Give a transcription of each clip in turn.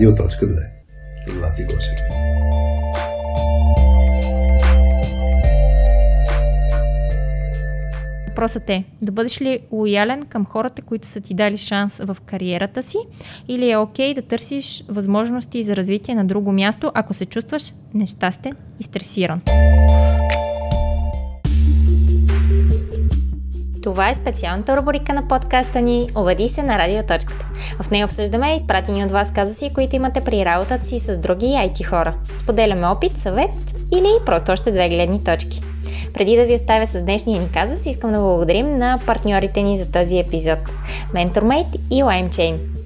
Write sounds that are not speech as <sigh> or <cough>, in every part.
Радио.2 С Васи Гошев. Въпросът е да бъдеш ли лоялен към хората, които са ти дали шанс в кариерата си или е окей да търсиш възможности за развитие на друго място, ако се чувстваш нещастен и стресиран. Това е специалната рубрика на подкаста ни Обади се на радиоточката. В нея обсъждаме изпратени от вас казуси, които имате при работата си с други IT хора. Споделяме опит, съвет или просто още две гледни точки. Преди да ви оставя с днешния ни казус, искам да благодарим на партньорите ни за този епизод MentorMate и LimeChain.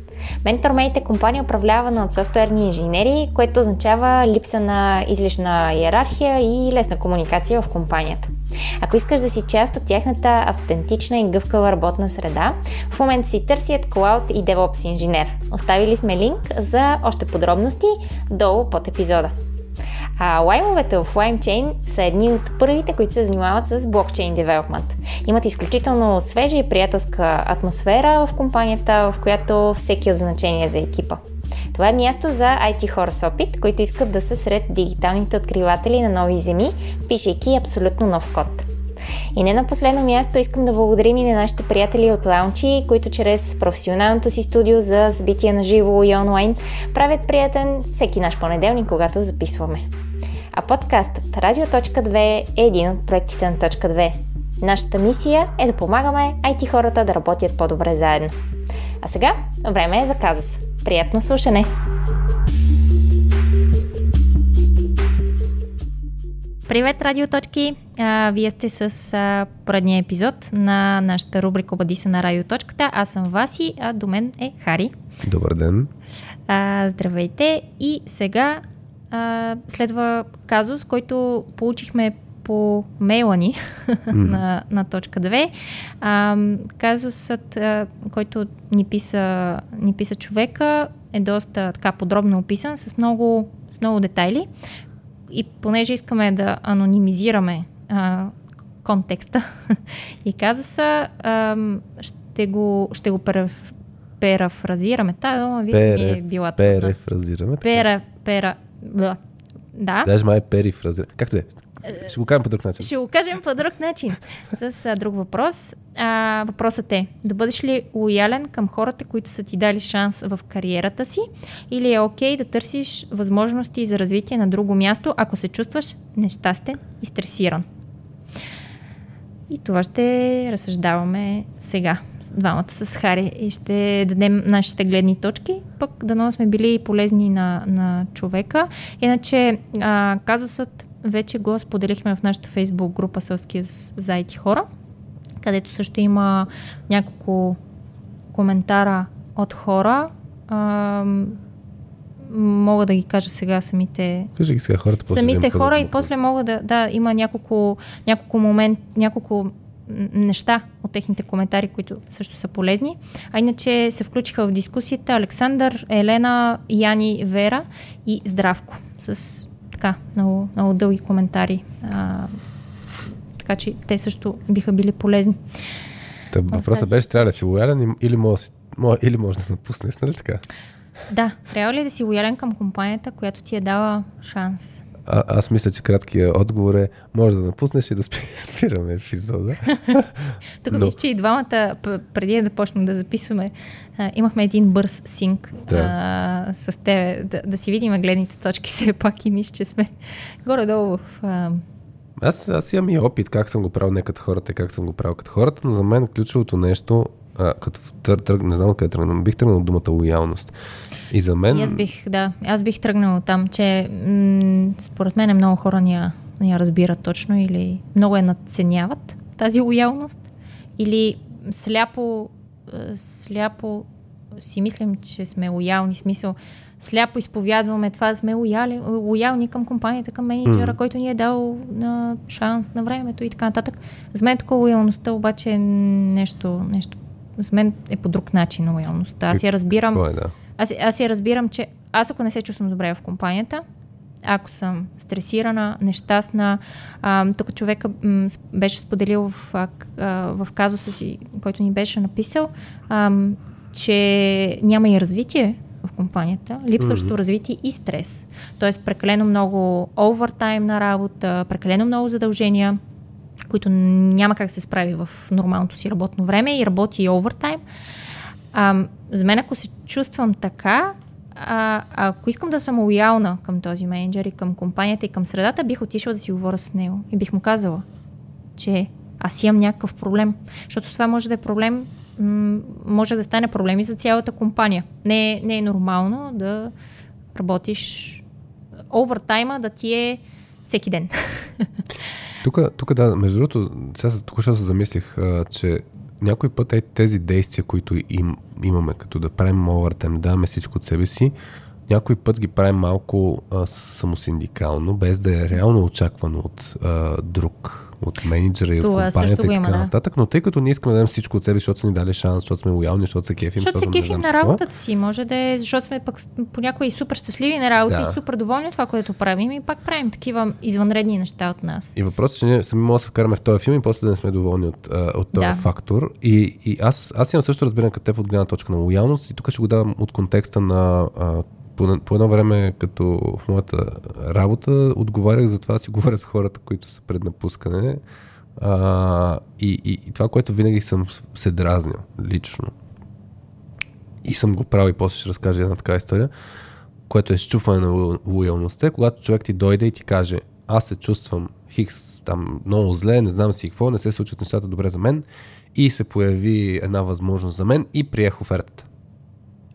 MentorMate е компания управлявана от софтуерни инженери, което означава липса на излишна иерархия и лесна комуникация в компанията. Ако искаш да си част от тяхната автентична и гъвкава работна среда, в момента си търсят Cloud и DevOps инженер. Оставили сме линк за още подробности долу под епизода. А лаймовете в LimeChain са едни от първите, които се занимават с блокчейн девелопмент. Имат изключително свежа и приятелска атмосфера в компанията, в която всеки е значение за екипа. Това е място за IT хора с опит, които искат да са сред дигиталните откриватели на нови земи, пишейки абсолютно нов код. И не на последно място искам да благодарим и на нашите приятели от Лаунчи, които чрез професионалното си студио за събития на живо и онлайн правят приятен всеки наш понеделник, когато записваме. А подкастът Радио.2 е един от проектите на Точка 2. Нашата мисия е да помагаме IT хората да работят по-добре заедно. А сега време е за казус. Приятно слушане! Привет, радиоточки! А, вие сте с а, поредния епизод на нашата рубрика Обади се на радиоточката. Аз съм Васи, а до мен е Хари. Добър ден! А, здравейте! И сега а, следва казус, който получихме по мейла ни <laughs> mm. на, на точка 2. А, казусът, а, който ни писа, ни писа човека, е доста така подробно описан, с много, с много детайли. И понеже искаме да анонимизираме а, контекста <laughs> и казуса, а, ще го, ще го перафразираме. Та дума ви е била Перефразираме. Пера, пера, да. Даже май перифразираме. Както е? Ще го кажем по друг начин. Ще го кажем по друг начин. <laughs> С а, друг въпрос. А, въпросът е, да бъдеш ли лоялен към хората, които са ти дали шанс в кариерата си или е окей okay да търсиш възможности за развитие на друго място, ако се чувстваш нещастен и стресиран? И това ще разсъждаваме сега, двамата с Хари и ще дадем нашите гледни точки, пък дано сме били полезни на, на човека. Иначе а, казусът вече го споделихме в нашата фейсбук група Селски за IT хора, където също има няколко коментара от хора. А, мога да ги кажа сега самите. Кажи ги сега хората. Самите хора и после мога да. Да, има няколко, няколко момент, няколко неща от техните коментари, които също са полезни. А иначе се включиха в дискусията Александър, Елена, Яни, Вера и Здравко с така много, много дълги коментари. А, така че те също биха били полезни. Та, въпросът беше, трябва да си лоялен или може, или може да напуснеш, нали така? Да, трябва ли да си лоялен към компанията, която ти е дала шанс? А, аз мисля, че краткият отговор е може да напуснеш и да спи, <laughs> спираме епизода. <laughs> Тук Но... виж, че и двамата, преди да почнем да записваме, а, имахме един бърз синк да. а, с теб, да, да си видим гледните точки все пак и мисля, че сме горе-долу в... А... Аз, аз имам и опит как съм го правил не като хората, как съм го правил като хората, но за мен ключовото нещо, а, като тър, тър, не знам къде тръгна, бих тръгнал думата лоялност. И за мен... И аз бих, да, аз бих тръгнал там, че м- според мен много хора ни я, ни я разбират точно или много я надценяват тази лоялност или сляпо, сляпо си мислим, че сме лоялни, смисъл сляпо изповядваме това, сме лояли, лоялни към компанията, към менеджера, mm. който ни е дал на шанс на времето и така нататък. За мен такова лоялността обаче е нещо, нещо за мен е по друг начин лоялността. Аз я разбирам. Е, да аз, аз я разбирам, че аз ако не се чувствам добре в компанията, ако съм стресирана, нещастна, а, тук човека м, беше споделил в, а, в казуса си, който ни беше написал, а, че няма и развитие в компанията, липсващо mm-hmm. развитие и стрес. Тоест прекалено много овертайм на работа, прекалено много задължения, които няма как се справи в нормалното си работно време и работи и овертайм. А, за мен, ако се чувствам така, а, ако искам да съм лоялна към този менеджер и към компанията и към средата, бих отишла да си говоря с него и бих му казала, че аз имам някакъв проблем. Защото това може да е проблем, може да стане проблеми за цялата компания. Не, не е нормално да работиш овертайма да ти е всеки ден. <laughs> Тук, тук да, между другото, сега тук ще се замислих, а, че някой път е тези действия, които им, имаме, като да правим овертайм, да даваме всичко от себе си, някой път ги правим малко а, самосиндикално, без да е реално очаквано от а, друг от менеджера и от компанията и така има, нататък, но тъй като не искаме да дадем всичко от себе, защото са ни дали шанс, защото сме лоялни, защото се кефим. Защото се кефим на работата си, може да е, защото сме пък понякога и супер щастливи на работа да. и супер доволни от това, което правим и пак правим такива извънредни неща от нас. И въпросът е, че ние сами можем да се вкараме в този филм и после да не сме доволни от, от този да. фактор. И, и аз, аз имам също разбиране като теб от гледна точка на лоялност и тук ще го давам от контекста на по, по едно време, като в моята работа, отговарях за това си говоря с хората, които са пред напускане. А, и, и, и това, което винаги съм се дразнил лично. И съм го правил и после ще разкажа една така история, което е щупване на лоялността, когато човек ти дойде и ти каже, аз се чувствам хикс там много зле, не знам си какво, не се случват нещата добре за мен и се появи една възможност за мен и приех офертата.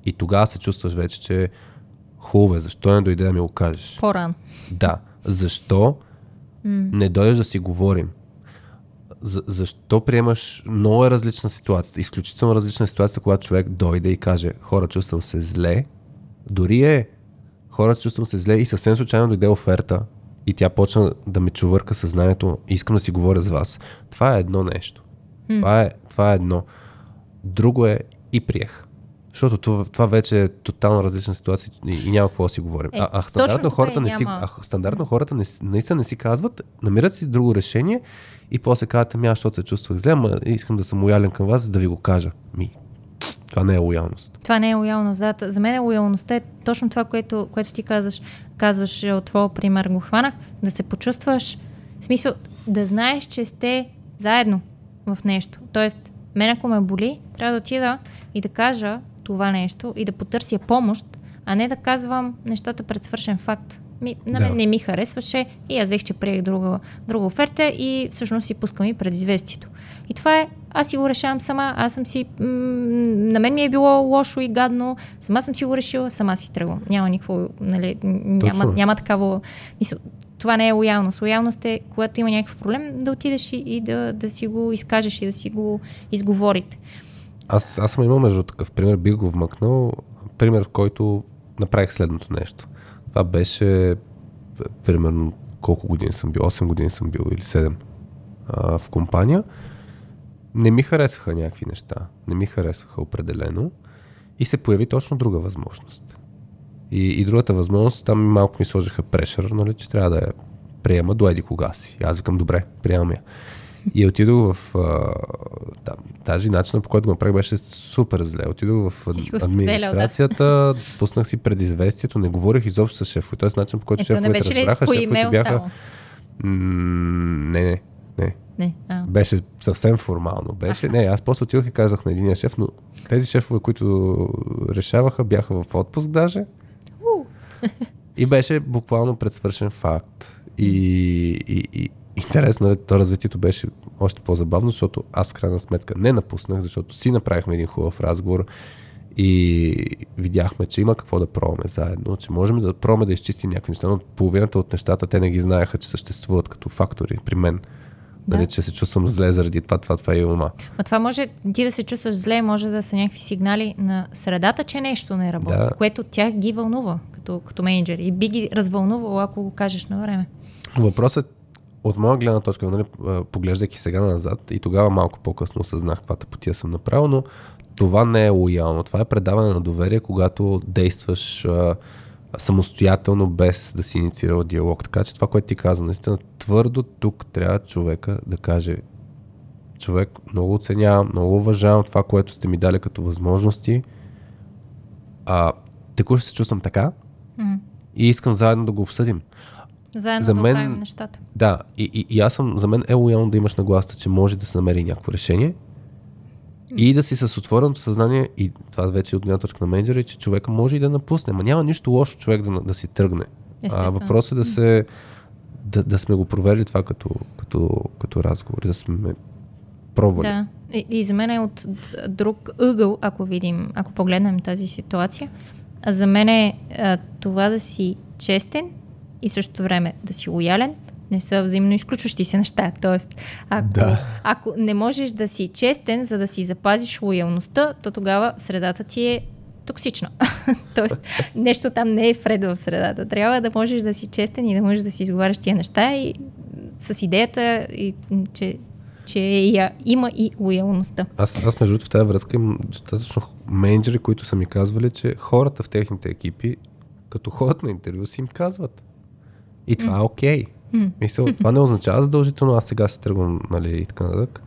И тогава се чувстваш вече, че хубаво е, защо не дойде да ми го кажеш? По-рано. Да. Защо mm. не дойдеш да си говорим? За, защо приемаш много е различна ситуация, изключително различна ситуация, когато човек дойде и каже, хора, чувствам се зле, дори е, хора, чувствам се зле и съвсем случайно дойде оферта и тя почна да ме чувърка съзнанието, искам да си говоря с вас. Това е едно нещо. Mm. Това, е, това е едно. Друго е и приех. Защото това, това вече е тотално различна ситуация и, и няма какво да си говорим. Е, а, а стандартно хората, не си, а стандартно хората не, наистина не си казват, намират си друго решение и после казват, ами аз защото се чувствах зле, ама искам да съм лоялен към вас, за да ви го кажа. Ми, това не е лоялност. Това не е лоялност, да. За мен е лоялността е точно това, което, което ти казваш, казваш от твоя пример го хванах, да се почувстваш, в смисъл, да знаеш, че сте заедно в нещо. Тоест, мен ако ме боли, трябва да отида и да кажа това нещо и да потърся помощ, а не да казвам нещата пред свършен факт. Ми, на мен да. не ми харесваше и аз взех, че приех друга, друга оферта и всъщност си пускам и предизвестието. И това е, аз си го решавам сама, аз съм си, м- на мен ми е било лошо и гадно, сама съм си го решила, сама си тръгвам. Няма никакво, нали, няма, няма такава, мисъл, това не е лоялност. Лоялност е, когато има някакъв проблем, да отидеш и, и да, да си го изкажеш и да си го изговорите. Аз, аз съм имал между такъв пример, бих го вмъкнал, пример, в който направих следното нещо. Това беше примерно колко години съм бил, 8 години съм бил или 7 а, в компания. Не ми харесваха някакви неща, не ми харесваха определено и се появи точно друга възможност. И, и другата възможност, там малко ми сложиха прешър, нали, че трябва да я приема до еди кога си. Аз викам, добре, приемам я. И отидох в... А, там, тази начин, по който го направих, беше супер зле. Отидох в администрацията, да. пуснах си предизвестието, не говорих изобщо с шефове. Тоест начин, по който шефовете разбраха, шефовете бяха... не, не, не. Не, а. Беше съвсем формално. Беше. А. Не, аз после отидох и казах на единия шеф, но тези шефове, които решаваха, бяха в отпуск даже. и беше буквално предсвършен факт. И, и, и, интересно е, то развитието беше още по-забавно, защото аз в крайна сметка не напуснах, защото си направихме един хубав разговор и видяхме, че има какво да пробваме заедно, че можем да пробваме да изчистим някакви неща, но половината от нещата те не ги знаеха, че съществуват като фактори при мен. Да. Дали, че се чувствам зле заради това, това, това и ума. А това може, ти да се чувстваш зле, може да са някакви сигнали на средата, че нещо не работи, да. което тях ги вълнува като, като менеджер и би ги развълнувало, ако го кажеш на време. Въпросът от моя гледна точка, нали, поглеждайки сега назад и тогава малко по-късно осъзнах каквата потия съм направил, но това не е лоялно. Това е предаване на доверие, когато действаш а, самостоятелно, без да си инициирал диалог. Така че това, което ти каза, наистина твърдо тук трябва човека да каже човек, много оценявам, много уважавам това, което сте ми дали като възможности. А, текущо се чувствам така mm. и искам заедно да го обсъдим. Заедно за мен, да нещата. Да, и, и, и аз съм, за мен е лоялно да имаш нагласта, че може да се намери някакво решение и да си с отвореното съзнание, и това вече е от гледна точка на менеджера, че човека може и да напусне. Ма няма нищо лошо човек да, да си тръгне. А, въпросът е да се да, да сме го проверили това като, като, като разговор, да сме пробвали. Да. И, и за мен е от друг ъгъл, ако видим, ако погледнем тази ситуация. А за мен е а, това да си честен и същото време да си лоялен, не са взаимно изключващи се неща. Тоест, ако, да. ако не можеш да си честен, за да си запазиш лоялността, то тогава средата ти е токсична. <laughs> Тоест, нещо там не е вред в средата. Трябва да можеш да си честен и да можеш да си изговаряш тия неща и с идеята, и, че, че я, има и лоялността. Аз, аз между в тази връзка имам достатъчно менеджери, които са ми казвали, че хората в техните екипи, като ходят на интервю, си им казват. И това е окей. Okay. Mm. Мисъл, това не означава задължително, аз сега се тръгвам, нали, и така нататък.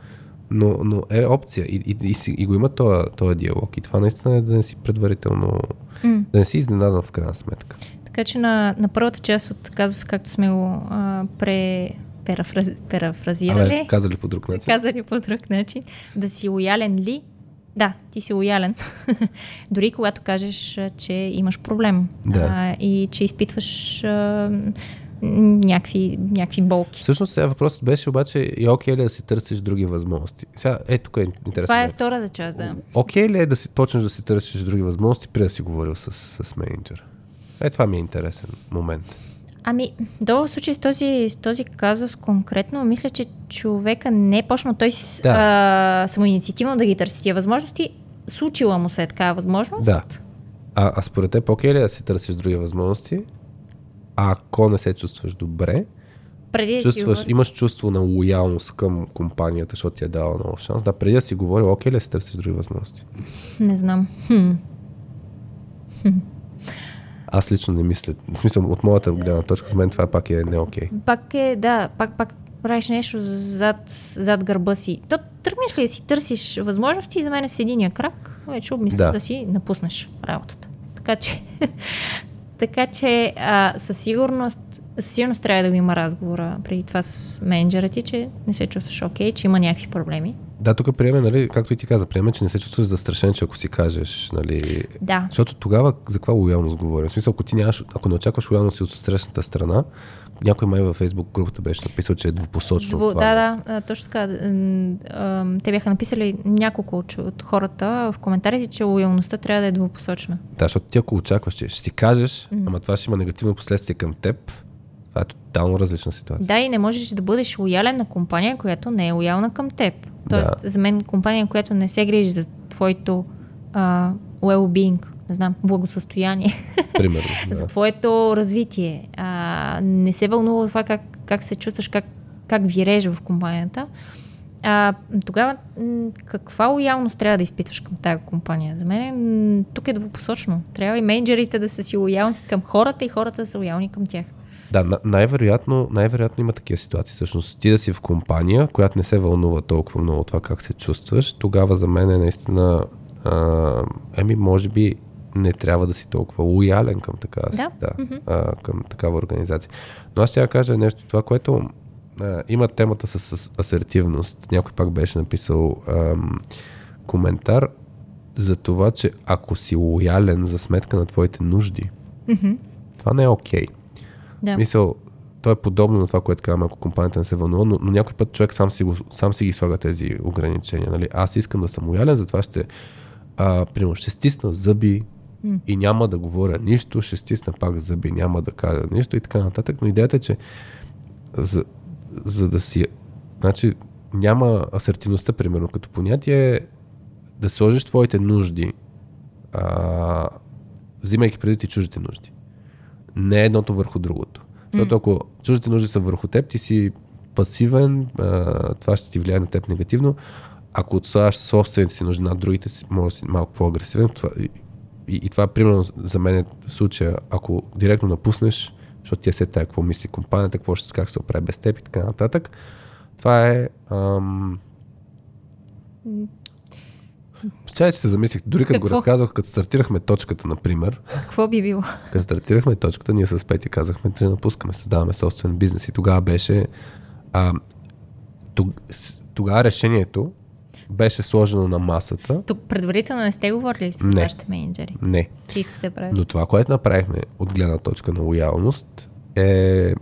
Но, но е опция и, и, и, и го има този, този диалог. И това наистина е да не си предварително, mm. да не си изненадан в крайна сметка. Така че на, на първата част от казуса, както сме го а, пре, перафраз, перафразирали. Але, казали по друг начин. Казали по друг начин. Да си лоялен ли? Да, ти си лоялен. <laughs> Дори когато кажеш, че имаш проблем да. а, и че изпитваш а, някакви, някакви болки. Всъщност сега въпросът беше обаче и окей ли е да си търсиш други възможности? Сега, е, тук е интересно. Това е втората част, да. Окей ли е да си почнеш да си търсиш други възможности, преди да си говорил с, с менеджер? Е, това ми е интересен момент. Ами, до случай с този, с този казус конкретно, мисля, че човека не е почнал той да. а, самоинициативно да ги търси тия възможности. Случила му се е такава възможност. Да. А, а според теб, окей ли е да си търсиш други възможности? Ако не се чувстваш добре, преди чувстваш, да имаш чувство на лоялност към компанията, защото ти е дала много шанс. Да, преди да си говори, окей ли си търсиш други възможности? Не знам. Хм. Хм. Аз лично не мисля. В смисъл, от моята гледна точка, за мен това пак е не окей. Пак е, да, пак, пак правиш нещо зад, зад гърба си. То тръгнеш ли да си търсиш възможности, за мен е с единия крак, вече обмисля да. да си напуснеш работата. Така че <laughs> така че а, със сигурност със сигурност трябва да го има разговора преди това с менеджера ти, че не се чувстваш окей, okay, че има някакви проблеми. Да, тук приеме, нали, както и ти каза, приеме, че не се чувстваш застрашен, че ако си кажеш, нали... Да. Защото тогава за каква лоялност говорим? В смисъл, ако ти нямаш, ако не очакваш лоялност от срещната страна, някой май във Фейсбук групата беше написал, че е двупосочно. Дву, това да, да, точно така. Те бяха написали няколко от хората в коментарите, че лоялността трябва да е двупосочна. Да, защото ти ако очакваш, че ще си кажеш, mm-hmm. ама това ще има негативно последствие към теб, това е тотално различна ситуация. Да, и не можеш да бъдеш лоялен на компания, която не е лоялна към теб. Тоест, да. за мен компания, която не се грижи за твоето uh, well-being, не знам, благосъстояние. <laughs> Примерно. Да. за твоето развитие. А, не се вълнува това как, как се чувстваш, как, как виреш в компанията. А, тогава каква лоялност трябва да изпитваш към тази компания? За мен тук е двупосочно. Трябва и менеджерите да са си лоялни към хората и хората да са лоялни към тях. Да, най-вероятно, най-вероятно има такива ситуации. Всъщност, ти да си в компания, която не се вълнува толкова много от това как се чувстваш, тогава за мен е наистина, а, еми, може би не трябва да си толкова лоялен към такава, да. Да, mm-hmm. а, към такава организация. Но аз ще кажа нещо, това, което а, има темата с, с асертивност. Някой пак беше написал ам, коментар за това, че ако си лоялен за сметка на твоите нужди, mm-hmm. това не е окей. Okay. Да. Мисъл, то е подобно на това, което казвам, ако компанията не се вълнува, но, но някой път човек сам си, го, сам си ги слага тези ограничения. Нали? Аз искам да съм лоялен, затова ще, а, примерно, ще стисна зъби mm. и няма да говоря нищо, ще стисна пак зъби, няма да кажа нищо и така нататък. Но идеята е, че за, за да си... Значи, няма асертивността, примерно, като понятие да сложиш твоите нужди, а, взимайки преди ти чуждите нужди не е едното върху другото. Защото ако чуждите нужди са върху теб, ти си пасивен, а, това ще ти влияе на теб негативно. Ако отслагаш собствените си нужди над другите, може да си малко по-агресивен. Това, и, и, и това, примерно, за мен е случая, ако директно напуснеш, защото ти е се тая, какво мисли компанията, какво ще, как се оправи без теб и така нататък. Това е ам, Чай, че се замислих. Дори като го разказах, като стартирахме точката, например. Какво би било? Като стартирахме точката, ние с Пети казахме, че напускаме, създаваме собствен бизнес. И тогава беше... А, тогава решението беше сложено на масата. Тук предварително не сте говорили с вашите менеджери? Не. Че искате да правите? Но това, което направихме от гледна точка на лоялност е,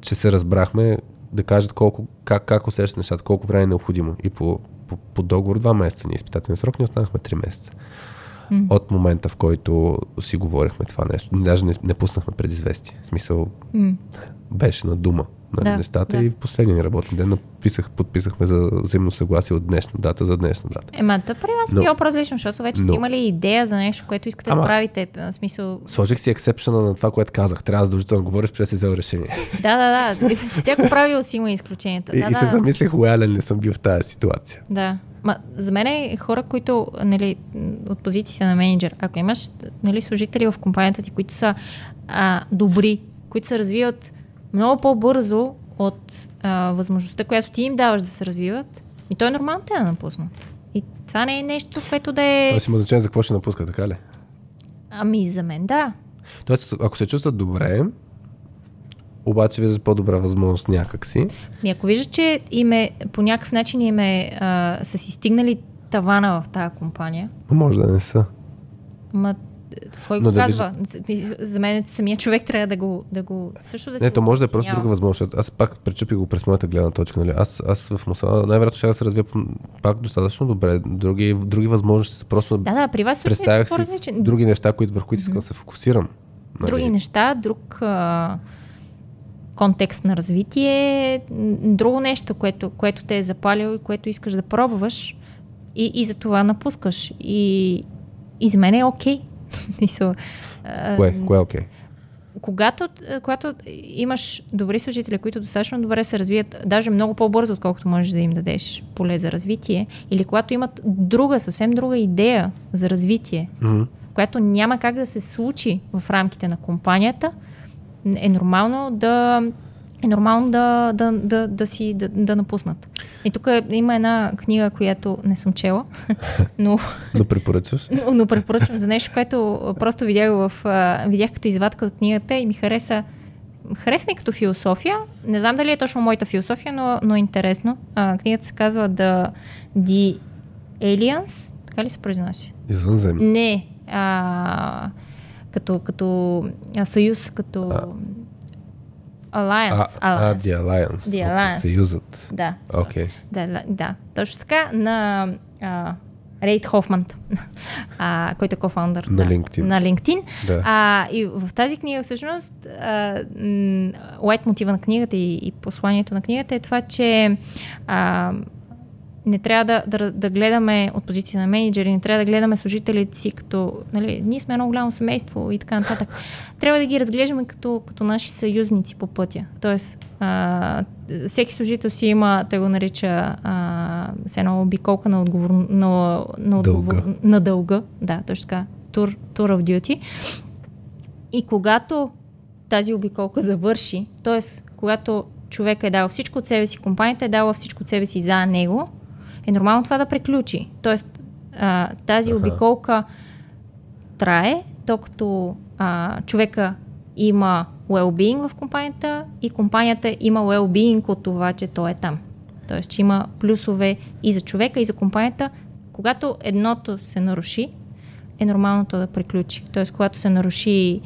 че се разбрахме да кажат колко, как, как усещат нещата, колко време е необходимо. И по, по, по договор два месеца, ние изпитателен срок, ни останахме три месеца. Mm. От момента, в който си говорихме това нещо. Даже не, не пуснахме предизвестие. В смисъл, mm. беше на дума нали, да, нещата да. и в последния работен ден написах, подписахме за взаимно съгласие от днешна дата за днешна дата. Ема, то при вас е било по-различно, защото вече но, сте имали идея за нещо, което искате ама, да правите. В смисъл... Сложих си ексепшена на това, което казах. Трябва да задължително да говориш, преди да си взел решение. да, да, да. Всяко правило си има изключенията. И, да, и се замислих, лоялен ли съм бил в тази ситуация. Да. Ма, за мен е хора, които нали, от позицията на менеджер, ако имаш нали, служители в компанията ти, които са а, добри, които се развиват много по-бързо от а, възможността, която ти им даваш да се развиват, и то е нормално те да напуснат. И това не е нещо, което да е... Тоест има значение за какво ще напуска, така ли? Ами за мен да. Тоест, ако се чувстват добре, обаче виждат по-добра възможност някакси. Ми ако виждат, че им е, по някакъв начин им е, а, са си стигнали тавана в тази компания. Може да не са. Ма кой Но го да казва? За мен самия човек трябва да го, да го също да Не, то може да е просто друга възможност. Аз пак пречупи го през моята гледна точка. Нали? Аз, аз в Мусала най-вероятно ще да се развия пак достатъчно добре. Други, други възможности са просто... Да, да, при вас представях си други неща, които, върху които искам да се фокусирам. Нали? Други неща, друг а, контекст на развитие, друго нещо, което, което те е запалило и което искаш да пробваш и, и за това напускаш. И, и за мен е окей. Okay <laughs> Кое? Кое е окей? Okay? Когато, когато имаш добри служители, които достатъчно добре се развият, даже много по-бързо, отколкото можеш да им дадеш поле за развитие, или когато имат друга, съвсем друга идея за развитие, mm-hmm. която няма как да се случи в рамките на компанията, е нормално да е нормално да, да, да, да си да, да напуснат. И тук има една книга, която не съм чела, <laughs> но... но препоръчваш? <laughs> Но, но препоръчвам за нещо, което просто видях, в, видях като извадка от книгата и ми хареса хареса ми като философия. Не знам дали е точно моята философия, но, но е интересно. А, книгата се казва The, The Aliens. Така ли се произнася? Извънземни. Не. А, като, като а, съюз, като... А, Alliance. А, а The Alliance. The Alliance. Okay, съюзът. Да. Okay. Да, да, точно така. На а, Рейд Хофман, <laughs> а, който е кофаундър на, LinkedIn. на LinkedIn. Да. А, и в тази книга всъщност лайт мотива на книгата и, и посланието на книгата е това, че а, не трябва да, да, да гледаме от позиция на менеджери, не трябва да гледаме служителите си като, нали, ние сме едно голямо семейство и така нататък. <laughs> Трябва да ги разглеждаме като, като наши съюзници по пътя. Тоест, а, всеки служител си има, те го нарича а, с едно обиколка на, отговор, на, на, отговор, дълга. на дълга. Да, точно така. Tour, tour of duty. И когато тази обиколка завърши, т.е. когато човек е дал всичко от себе си, компанията е дала всичко от себе си за него, е нормално това да приключи. Тоест, а, тази Аха. обиколка трае, докато а, човека има well-being в компанията и компанията има well-being от това, че той е там. Тоест, че има плюсове и за човека, и за компанията. Когато едното се наруши, е нормално то да приключи. Тоест, когато се наруши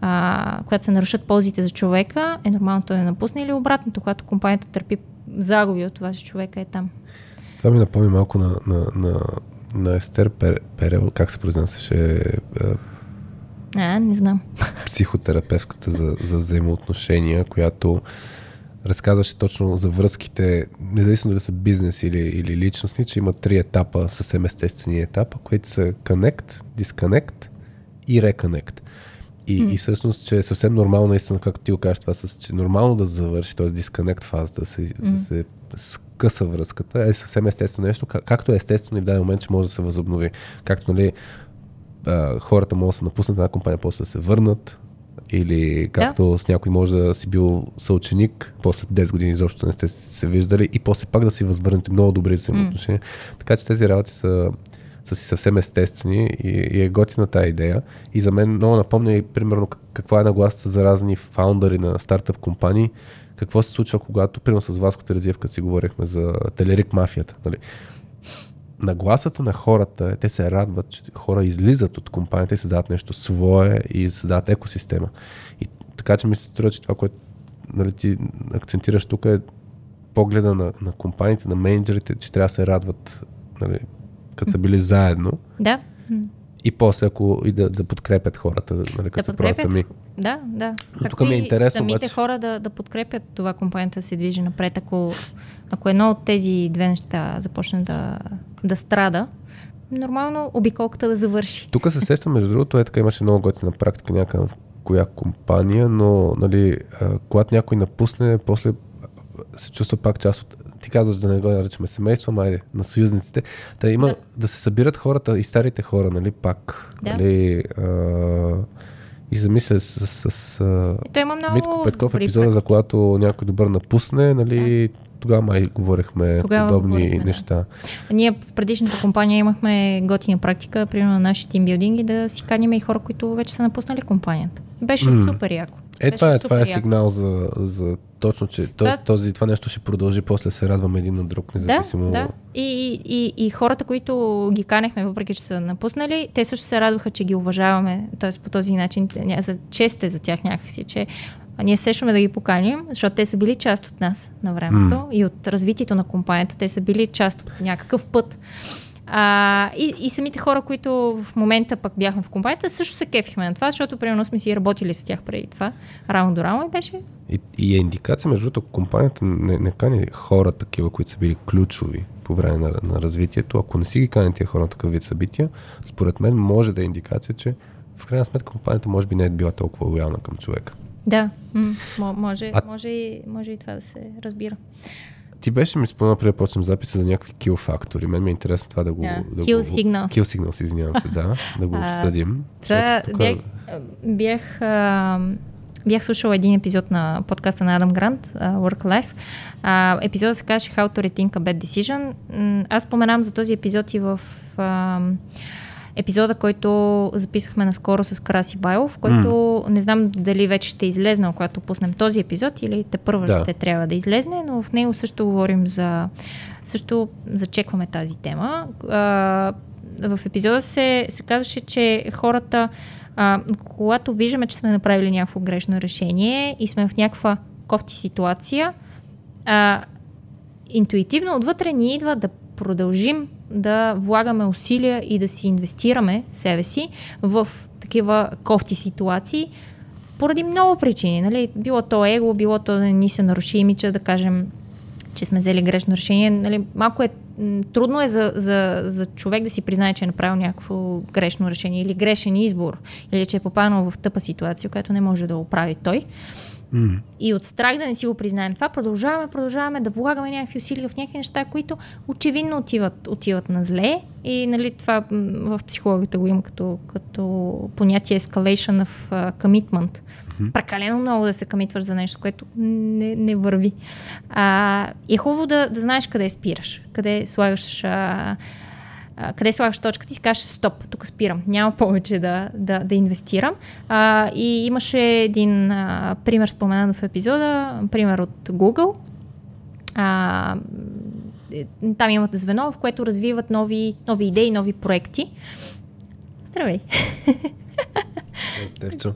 а, когато се нарушат ползите за човека, е нормално той да напусне или обратното, когато компанията търпи загуби от това, че човека е там. Това ми напомни малко на, на, на, на Естер Перел, как се произнасяше? А, не знам. Психотерапевтката за, за взаимоотношения, която разказваше точно за връзките, независимо дали са бизнес или, или личностни, че има три етапа, съвсем естествени етапа, които са connect, disconnect и reconnect. И, mm. и всъщност, че е съвсем нормално, наистина, както ти го кажеш, това с, че е нормално да завърши, т.е. disconnect фаза, да се, mm. да се скъса връзката, е съвсем естествено нещо, както е естествено и в даден момент, че може да се възобнови. Както нали, хората могат да се напуснат една компания, после да се върнат, или както да. с някой може да си бил съученик, после 10 години изобщо не сте се виждали и после пак да си възвърнете много добри взаимоотношения. Mm. Така че тези работи са са си съвсем естествени и, и е готина тази идея. И за мен много напомня и примерно каква е нагласата за разни фаундъри на стартъп компании, какво се случва, когато, примерно с Васко Терезиев, си говорихме за Телерик мафията. Нали? нагласата на хората е, те се радват, че хора излизат от компанията и създават нещо свое и създават екосистема. И така че ми се струва, че това, което нали, ти акцентираш тук е погледа на, на компаниите, на менеджерите, че трябва да се радват, нали, като са били заедно. Да. И после, ако и да, да подкрепят хората, нали, като да правят сами. Да, да. Но тук ми е интересно. Самите обаче... хора да, да подкрепят това компанията се движи напред. Ако, ако едно от тези две неща започне да, да страда, нормално обиколката да завърши. Тук се сещам, между другото, е така имаше много готина практика някакъв коя компания, но нали, когато някой напусне, после се чувства пак част от ти казваш да не го наричаме семейство, майде, на съюзниците. Та има да. да се събират хората и старите хора, нали, пак. Да. Нали, а, и замисля с, с, с много Митко Петков епизода, за когато някой добър напусне, нали, да. тогава май говорихме тогава подобни говорихме, неща. Да. Ние в предишната компания имахме готина практика, примерно на нашите тимбилдинги, да си каним и хора, които вече са напуснали компанията. Беше mm. супер яко. Е, това е, това е сигнал за, за точно, че този, да. този, това нещо ще продължи, после се радваме един на друг, независимо. Да, да. И, и, и хората, които ги канехме, въпреки че са напуснали, те също се радваха, че ги уважаваме. т.е. по този начин, за чест е за тях някакси, че ние сещаме да ги поканим, защото те са били част от нас на времето mm. и от развитието на компанията. Те са били част от някакъв път. А, и, и самите хора, които в момента пък бяхме в компанията, също се кефихме на това, защото примерно сме си работили с тях преди това, рамо до рамо и беше. И, и е индикация, между другото, компанията не, не кани хора такива, които са били ключови по време на, на развитието. Ако не си ги кани тия хора на такъв вид събития, според мен може да е индикация, че в крайна сметка компанията може би не е била толкова лоялна към човека. Да, м- може, а... може, и, може и това да се разбира. Ти беше ми спомнал преди да почнем записа за някакви кил фактори. Мен ми е интересно това да го... Да, да kill signals. Kill signals, извинявам се, да. Да го <laughs> обсъдим. Това бях, бях, бях слушал един епизод на подкаста на Адам Грант, Work Life. Uh, епизодът се казваше How to Rethink a Bad Decision. Аз споменам за този епизод и в... Uh, епизода, който записахме наскоро с Краси Байлов, който mm. не знам дали вече ще е излезнал, когато пуснем този епизод или те първо да. ще трябва да излезне, но в него също говорим за... също зачекваме тази тема. А, в епизода се, се казваше, че хората, а, когато виждаме, че сме направили някакво грешно решение и сме в някаква кофти ситуация, а, интуитивно отвътре ни идва да продължим да влагаме усилия и да си инвестираме себе си в такива кофти ситуации, поради много причини. Нали? Било то его, било то да ни се наруши имича, да кажем, че сме взели грешно решение. Нали? Малко е трудно е за, за, за човек да си признае, че е направил някакво грешно решение или грешен избор, или че е попаднал в тъпа ситуация, която не може да оправи той. Mm. И от страх да не си го признаем това, продължаваме, продължаваме да влагаме някакви усилия в някакви неща, които очевидно отиват, отиват на зле. И нали, това в психологията го има като, като понятие escalation of commitment. Mm-hmm. Прекалено много да се комитваш за нещо, което не, не върви. А, и е хубаво да, да знаеш къде спираш, къде слагаш. А, къде слагаш точката и си кажеш стоп, тук спирам, няма повече да, да, да инвестирам. А, и имаше един а, пример споменан в епизода, пример от Google. А, е, там имат звено, в което развиват нови, нови идеи, нови проекти. Здравей! Стевчо.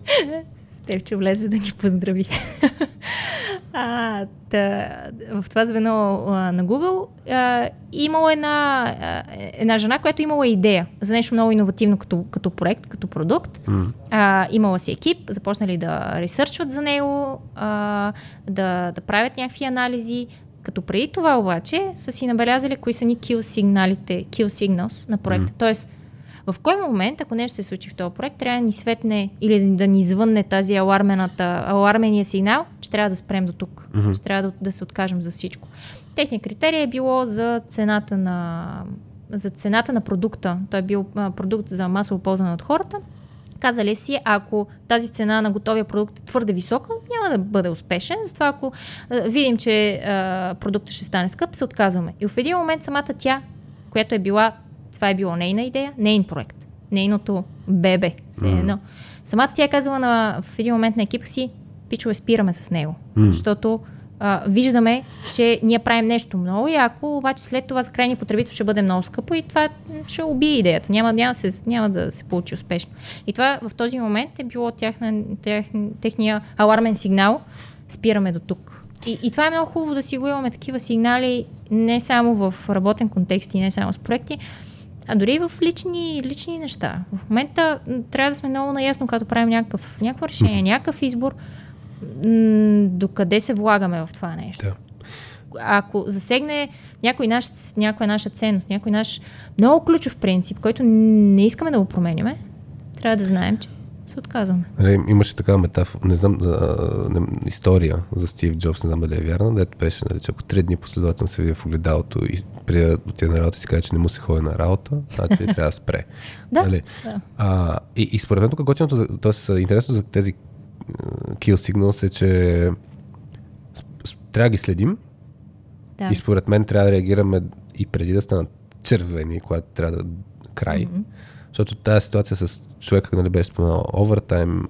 Стевчо влезе да ни поздрави. А, та, в това звено а, на Google а, имала една, а, една жена, която имала идея за нещо много иновативно като, като проект, като продукт. Mm. А, имала си екип, започнали да ресърчват за него, а, да, да правят някакви анализи. Като преди това обаче са си набелязали кои са ни kill сигналите, kill signals на проекта. Mm. Тоест, в кой момент, ако нещо се случи в този проект, трябва да ни светне или да ни звънне тази алармената, алармения сигнал, че трябва да спрем до тук, mm-hmm. че трябва да, да се откажем за всичко. Техният критерий е било за цената на, за цената на продукта. Той е бил продукт за масово ползване от хората. Казали си, ако тази цена на готовия продукт е твърде висока, няма да бъде успешен. Затова ако видим, че а, продуктът ще стане скъп, се отказваме. И в един момент самата тя, която е била това е било нейна идея, нейн проект, нейното бебе. Mm. Самата тя е казала на, в един момент на екипа си, пичове, спираме с него. Mm. Защото а, виждаме, че ние правим нещо много яко, обаче след това за крайни потребител ще бъде много скъпо и това ще убие идеята. Няма, няма, се, няма да се получи успешно. И това в този момент е било тяхна, тях, техния алармен сигнал. Спираме до тук. И, и това е много хубаво да си го имаме такива сигнали не само в работен контекст и не само с проекти, а дори и в лични, лични неща. В момента трябва да сме много наясно, когато правим някакъв, някакво решение, някакъв избор, докъде се влагаме в това нещо. Да. Ако засегне някой наш, някоя наша ценност, някой наш много ключов принцип, който не искаме да го променяме, трябва да знаем, че отказваме. Нали, имаше такава метафора, не знам, не, история за Стив Джобс, не знам дали е вярна, дето беше, нали, че ако три дни последователно се види в огледалото и преди да отиде на работа си каже, че не му се ходи на работа, значи трябва да спре. <laughs> да, нали? да. А, и, и според мен тук готиното, т.е. интересно за тези kill signals е, че трябва да ги следим да. и според мен трябва да реагираме и преди да станат червени, когато трябва да край. Mm-hmm. Защото тази ситуация с човека, нали беше споменал, овертайм,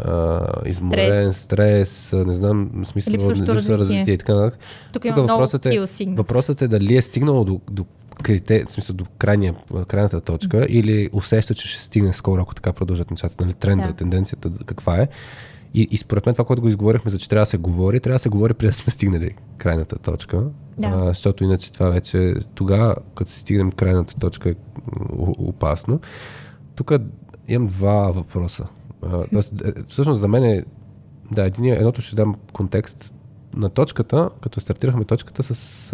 изморен, стрес. стрес, не знам, в смисъл, липса развитие и така нататък. Тук, Тук въпросът, е, въпросът е дали е стигнало до, до крите, в смисъл до крайния, крайната точка mm-hmm. или усеща, че ще стигне скоро, ако така продължат нещата, нали, тренда, да. тенденцията каква е. И, и според мен това, което го изговорихме, за че трябва да се говори, трябва да се говори преди да сме стигнали крайната точка. Да. А, защото иначе това вече тогава, като се стигнем крайната точка, е опасно. Тук имам два въпроса. Тоест, е, всъщност за мен е, да, един, едното ще дам контекст на точката, като стартирахме точката с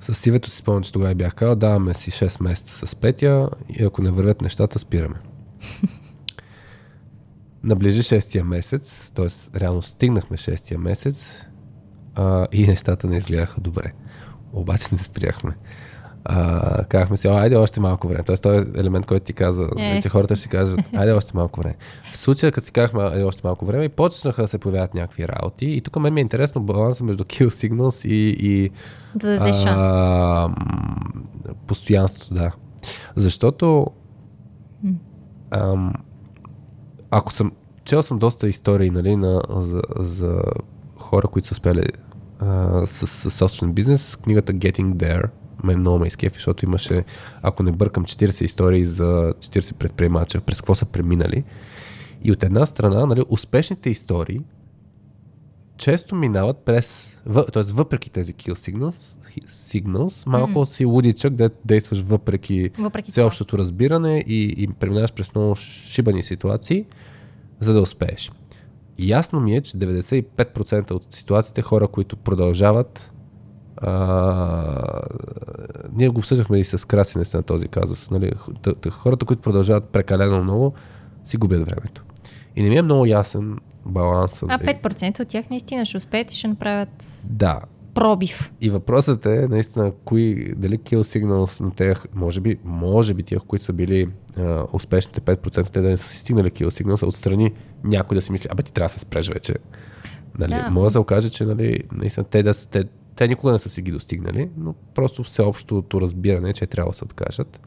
с Сивето си спомням, че тогава бях казал, даваме си 6 месеца с Петя и ако не вървят нещата, спираме. <laughs> Наближи 6-я месец, т.е. реално стигнахме 6-я месец а, и нещата не изгледаха добре. Обаче не спряхме. А, казахме си, айде още малко време. Тоест, този е елемент, който ти каза, е. че хората ще си кажат, айде още малко време. В случая, като си казахме, айде още малко време, и почнаха да се появяват някакви работи. И тук мен ми е интересно баланса между kill signals и, и да даде шанс. постоянството, да. Защото ам, ако съм, чел съм доста истории, нали, на, за, за хора, които са спели а, с, с собствен бизнес, книгата Getting There, мен много ме изкефи, защото имаше, ако не бъркам, 40 истории за 40 предприемача, през какво са преминали. И от една страна, нали, успешните истории често минават през, т.е. въпреки тези kill signals, signals малко mm-hmm. си лудичък, да действаш въпреки, въпреки всеобщото разбиране и, и преминаваш през много шибани ситуации, за да успееш. И ясно ми е, че 95% от ситуациите хора, които продължават а, ние го обсъждахме и с Краси на този казус. Нали? Хората, които продължават прекалено много, си губят времето. И не ми е много ясен баланс. А 5% от тях наистина ще успеят и ще направят да. пробив. И въпросът е наистина кои, дали kill signals на тях, може би, може би тях, които са били а, успешните 5%, те да не са си стигнали kill signals, отстрани някой да си мисли, абе ти трябва да се спреш вече. Нали? Да. Може да се окаже, че нали, наистина те, да, те, те никога не са си ги достигнали, но просто всеобщото разбиране, че трябва да се откажат.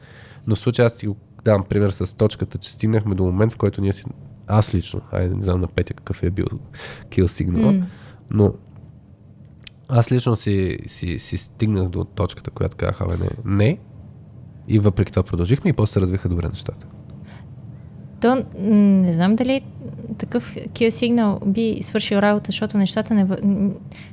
Но в случая аз си го давам пример с точката, че стигнахме до момент, в който ние си аз лично, айде не знам на Петя какъв е бил кил сигнал, mm. но аз лично си, си, си стигнах до точката, която казах, абе не, не, и въпреки това продължихме и после се развиха добре нещата. То не знам дали такъв кил сигнал би свършил работа, защото нещата не...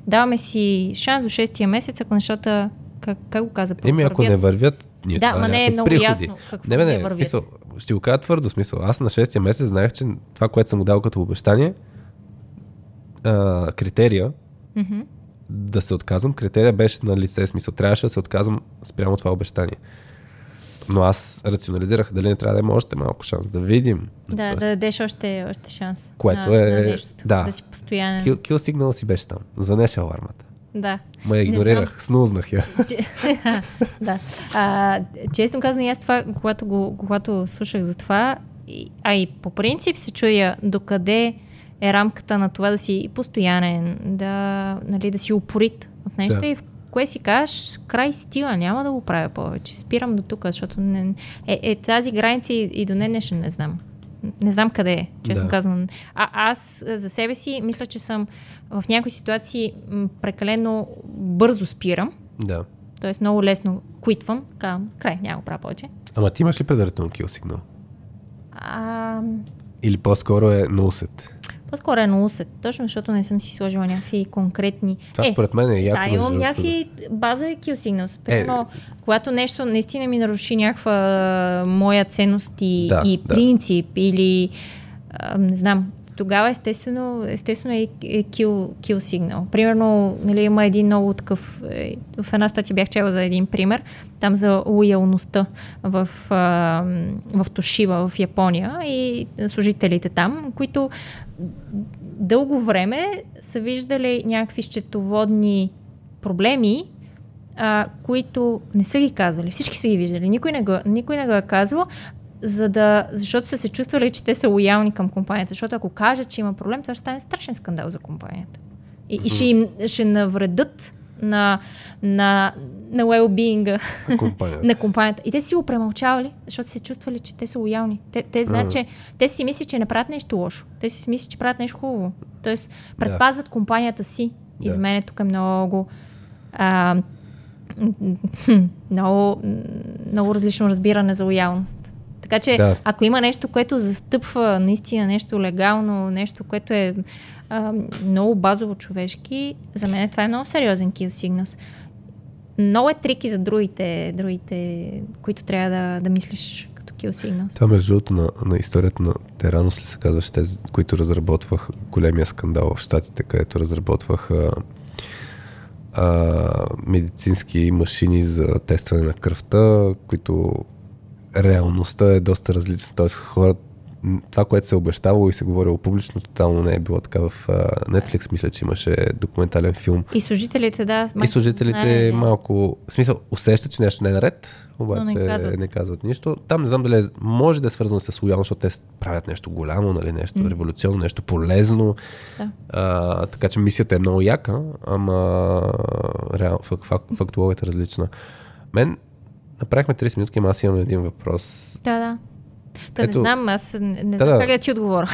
Даваме си шанс до 6 месец, ако нещата как, как го каза? Еми, ако не вървят, ние да, ма не е много приходи. ясно какво не, не, не, вървят. Смисъл, ще го кажа твърдо смисъл. Аз на 6 месец знаех, че това, което съм му дал като обещание, а, критерия mm-hmm. да се отказвам, критерия беше на лице, смисъл. Трябваше да се отказвам спрямо това обещание. Но аз рационализирах дали не трябва да има още малко шанс да видим. Да, да, да дадеш още, още шанс. Което на, е. На да. да си постоянен. Кил, кил сигнал си беше там. Звънеше алармата. Да. Ма я игнорирах, снузнах я. <laughs> да. А, честно казано, аз това, когато, го, когато слушах за това, а и по принцип се чуя докъде е рамката на това да си постоянен, да, нали, да си упорит в нещо да. и в кое си кажеш, край стила, няма да го правя повече. Спирам до тук, защото не, е, е, тази граница и, и до не днешен не знам. Не знам къде е, честно да. казвам. А, аз за себе си мисля, че съм в някои ситуации прекалено бързо спирам. Да. Тоест много лесно квитвам, казвам, край, няма го правя повече. Ама ти имаш ли предварително кил сигнал? А... Или по-скоро е на усет? По-скоро е на усет, точно защото не съм си сложила някакви конкретни... Това е, според мен е яко. Да, имам някакви базови kill signals. Примерно, е, когато нещо наистина ми наруши някаква моя ценност и, да, и принцип да. или а, не знам, тогава естествено, естествено е, е kill, kill signal. Примерно, нали, има един много такъв, е, в една статия бях чела за един пример, там за лоялността в, а, в Тошива, в Япония и служителите там, които дълго време са виждали някакви счетоводни проблеми, а, които не са ги казвали. Всички са ги виждали. Никой не го, никой не го е казвал, за да, защото са се чувствали, че те са лоялни към компанията. Защото ако кажат, че има проблем, това ще стане страшен скандал за компанията. И, и ще им ще навредят на, на, на well-being на компанията. на компанията. И те си го премълчавали, защото се чувствали, че те са лоялни. Те, те знаят, че те си мислят, че не правят нещо лошо. Те си мислят, че правят нещо хубаво. Тоест, предпазват да. компанията си. И да. за мен е тук е много а, много, много различно разбиране за лоялност. Така че, да. ако има нещо, което застъпва наистина нещо легално, нещо, което е а, много базово човешки, за мен това е много сериозен kill signals. Много е трики за другите, другите които трябва да, да мислиш като kill signals. Това между другото на, на историята на Теранос ли се казваш, тези, които разработвах големия скандал в Штатите, където разработвах а, а, медицински машини за тестване на кръвта, които реалността е доста различна. Тоест хората това, което се е обещавало и се говорило публично, тотално не е било така в Netflix. Мисля, че имаше документален филм. И служителите, да. И служителите знае, малко... В смисъл, усещат, че нещо не е наред, обаче не казват. не казват нищо. Там не знам дали е, може да е свързано с лоялност, защото те правят нещо голямо, нали, нещо mm. революционно, нещо полезно. Да. А, така че мисията е много яка, ама реал, фак, фак, фактологията е различна. Мен направихме 30 минутки, ама аз имам един въпрос. Да, да. Да, Ето, не знам, аз не, не да, знам да. как да ти отговоря.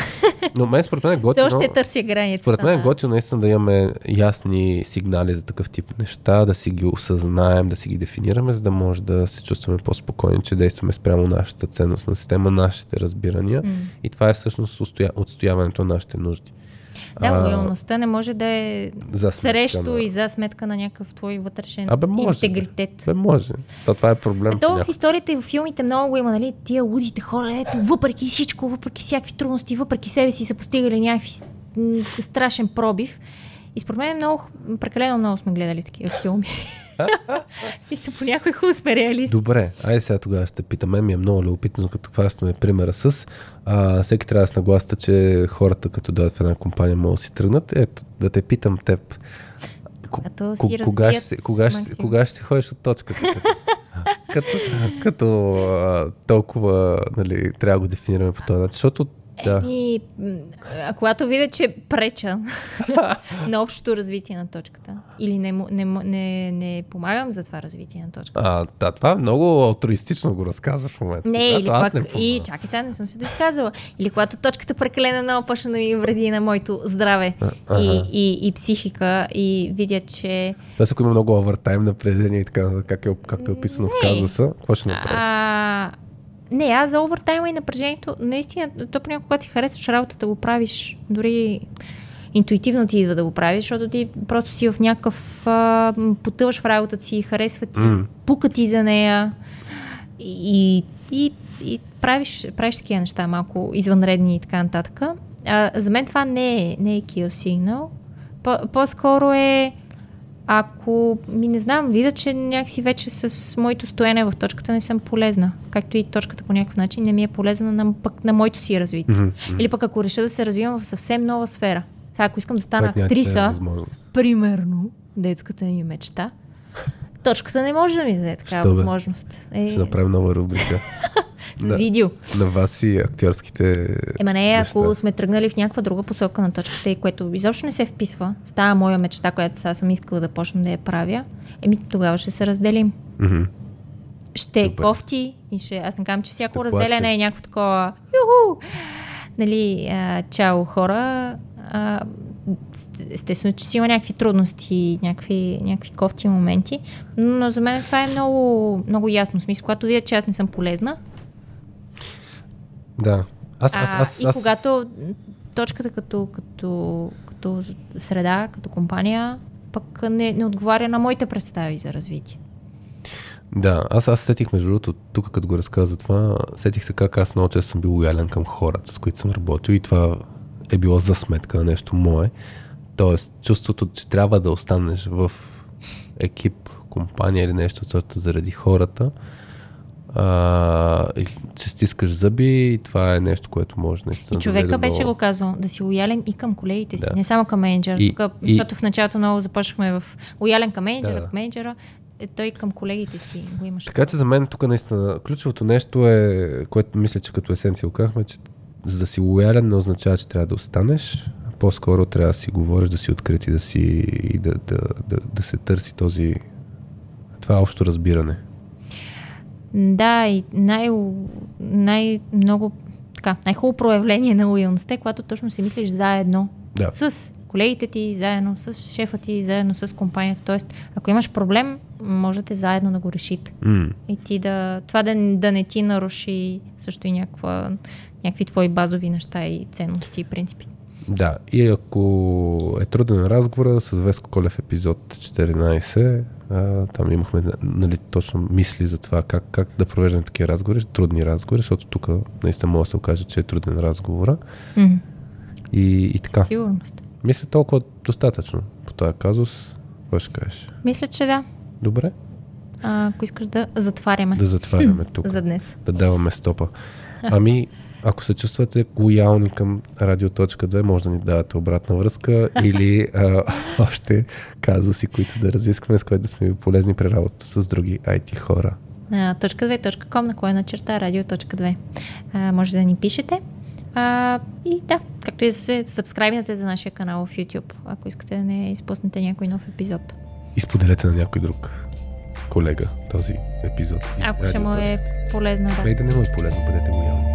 Но мен според мен е готино. Все още търся границата. Според мен е готино наистина да имаме ясни сигнали за такъв тип неща, да си ги осъзнаем, да си ги дефинираме, за да може да се чувстваме по-спокойни, че действаме спрямо нашата ценностна система, нашите разбирания. Mm. И това е всъщност отстояването на нашите нужди. Да, лоялността не може да е за срещу на... и за сметка на някакъв твой вътрешен Абе, може, интегритет. Бе, може. То, това е проблем. То в историята и в филмите много го има, нали? Тия лудите хора, ето, въпреки всичко, въпреки всякакви трудности, въпреки себе си са постигали някакви страшен пробив. И според мен много, прекалено много сме гледали такива филми. <laughs> Смисъл, по някой хубаво сме реалисти. Добре, айде сега тогава ще питам. Мен ми е много любопитно, като хващаме примера с. А, всеки трябва да се нагласта, че хората, като дойдат в една компания, могат да си тръгнат. Ето, да те питам теб. Като си кога, ще, кога, ще, кога ще си ходиш от точката? като, като а, толкова нали, трябва да го дефинираме по този начин. Защото да. Еми, а когато видя, че преча <laughs> на общото развитие на точката или не, не, не, не помагам за това развитие на точката. А, да, това много алтруистично го разказваш в момента. Не, или пак, не и чакай сега, не съм се доизказала. Или когато точката прекалено много почна да ми вреди на моето здраве а, и, и, и, психика и видя, че... Тоест, ако има много овертайм напрежение и така, как е, както е описано не. в казуса, какво ще направиш? А, не, аз за овертайма и напрежението, наистина, то понякога, когато си харесваш работата, го правиш, дори интуитивно ти идва да го правиш, защото ти просто си в някакъв, а, потъваш в работата си, харесва ти, mm. пука ти за нея и, и, и правиш, правиш такива неща малко извънредни и така нататък. А, за мен това не е, не е kill signal. По, по-скоро е ако ми не знам, видя, че някакси вече с моето стоене в точката не съм полезна, както и точката по някакъв начин не ми е полезна на, пък на моето си развитие. Mm-hmm. Или пък ако реша да се развивам в съвсем нова сфера. Сега, ако искам да стана актриса, примерно, детската ми мечта, точката не може да ми даде такава Що, възможност. Е... Ще направим нова рубрика. <laughs> на, видео. На вас и актьорските Ема не, ако сме тръгнали в някаква друга посока на точката и което изобщо не се вписва, става моя мечта, която сега съм искала да почна да я правя, еми тогава ще се разделим. Mm-hmm. Ще е кофти и ще... Аз не казвам, че всяко ще разделяне плаче. е някакво такова... Юху! Нали, а, чао хора, а, естествено, че си има някакви трудности, някакви, някакви кофти моменти, но за мен това е много, много ясно. В смисъл, когато видя, че аз не съм полезна. Да. Аз, аз, аз, а, и когато точката като, като, като среда, като компания, пък не, не отговаря на моите представи за развитие. Да, аз, аз сетих между другото, тук като го разказа това, сетих се как аз много често съм бил лоялен към хората, с които съм работил и това е било за сметка на нещо мое. Тоест, чувството, че трябва да останеш в екип, компания или нещо от сорта заради хората, а, че стискаш зъби и това е нещо, което може наистина И човека да беше го казал, да си лоялен и към колегите си, да. не само към менеджера. И, Тук, и, защото в началото много започнахме в лоялен към менеджера, да. към менеджера, е, той към колегите си го имаш. Така че за мен тук наистина ключовото нещо е, което мисля, че като есенция окахме, че за да си лоялен не означава, че трябва да останеш. По-скоро трябва да си говориш, да си открит и да, си, и да, да, да, да се търси този това общо разбиране. Да, и най- най-много така, най-хубаво проявление на лоялността е, когато точно си мислиш заедно да. с колегите ти, заедно с шефа ти, заедно с компанията. Тоест, ако имаш проблем, можете заедно да го решите. Mm. И ти да, това да, да не ти наруши също и някаква, някакви твои базови неща и ценности и принципи. Да, и ако е труден разговор с Веско Колев епизод 14, а, там имахме нали, точно мисли за това как, как да провеждаме такива разговори, трудни разговори, защото тук наистина може да се окаже, че е труден разговор. Mm-hmm. И, и така. Сигурност. Мисля толкова достатъчно по този казус. Какво ще кажеш? Мисля, че да. Добре. А, ако искаш да затваряме. Да затваряме <laughs> тук. За днес. Да даваме стопа. Ами, ако се чувствате лоялни към Радио.2, може да ни давате обратна връзка <laughs> или а, още казуси, които да разискваме, с които да сме ви полезни при работа с други IT хора. Точка 2.com, на кое начерта радио.2. може да ни пишете. А, и да, както и да се сабскрайбнете за нашия канал в YouTube, ако искате да не изпуснете някой нов епизод. И споделете на някой друг колега този епизод. Ако ще му е полезно, да. Бей да не му е полезно, бъдете лоялни.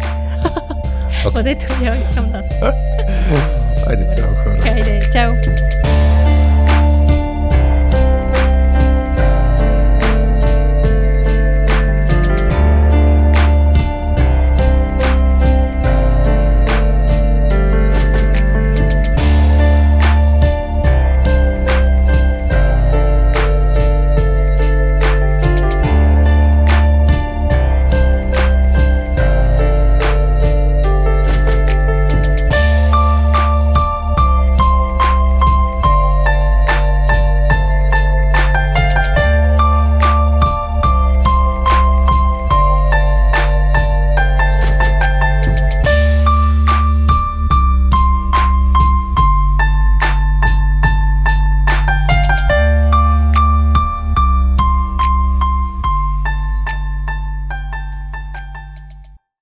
Бъдете лоялни към нас. Хайде, чао хора. Хайде, чао.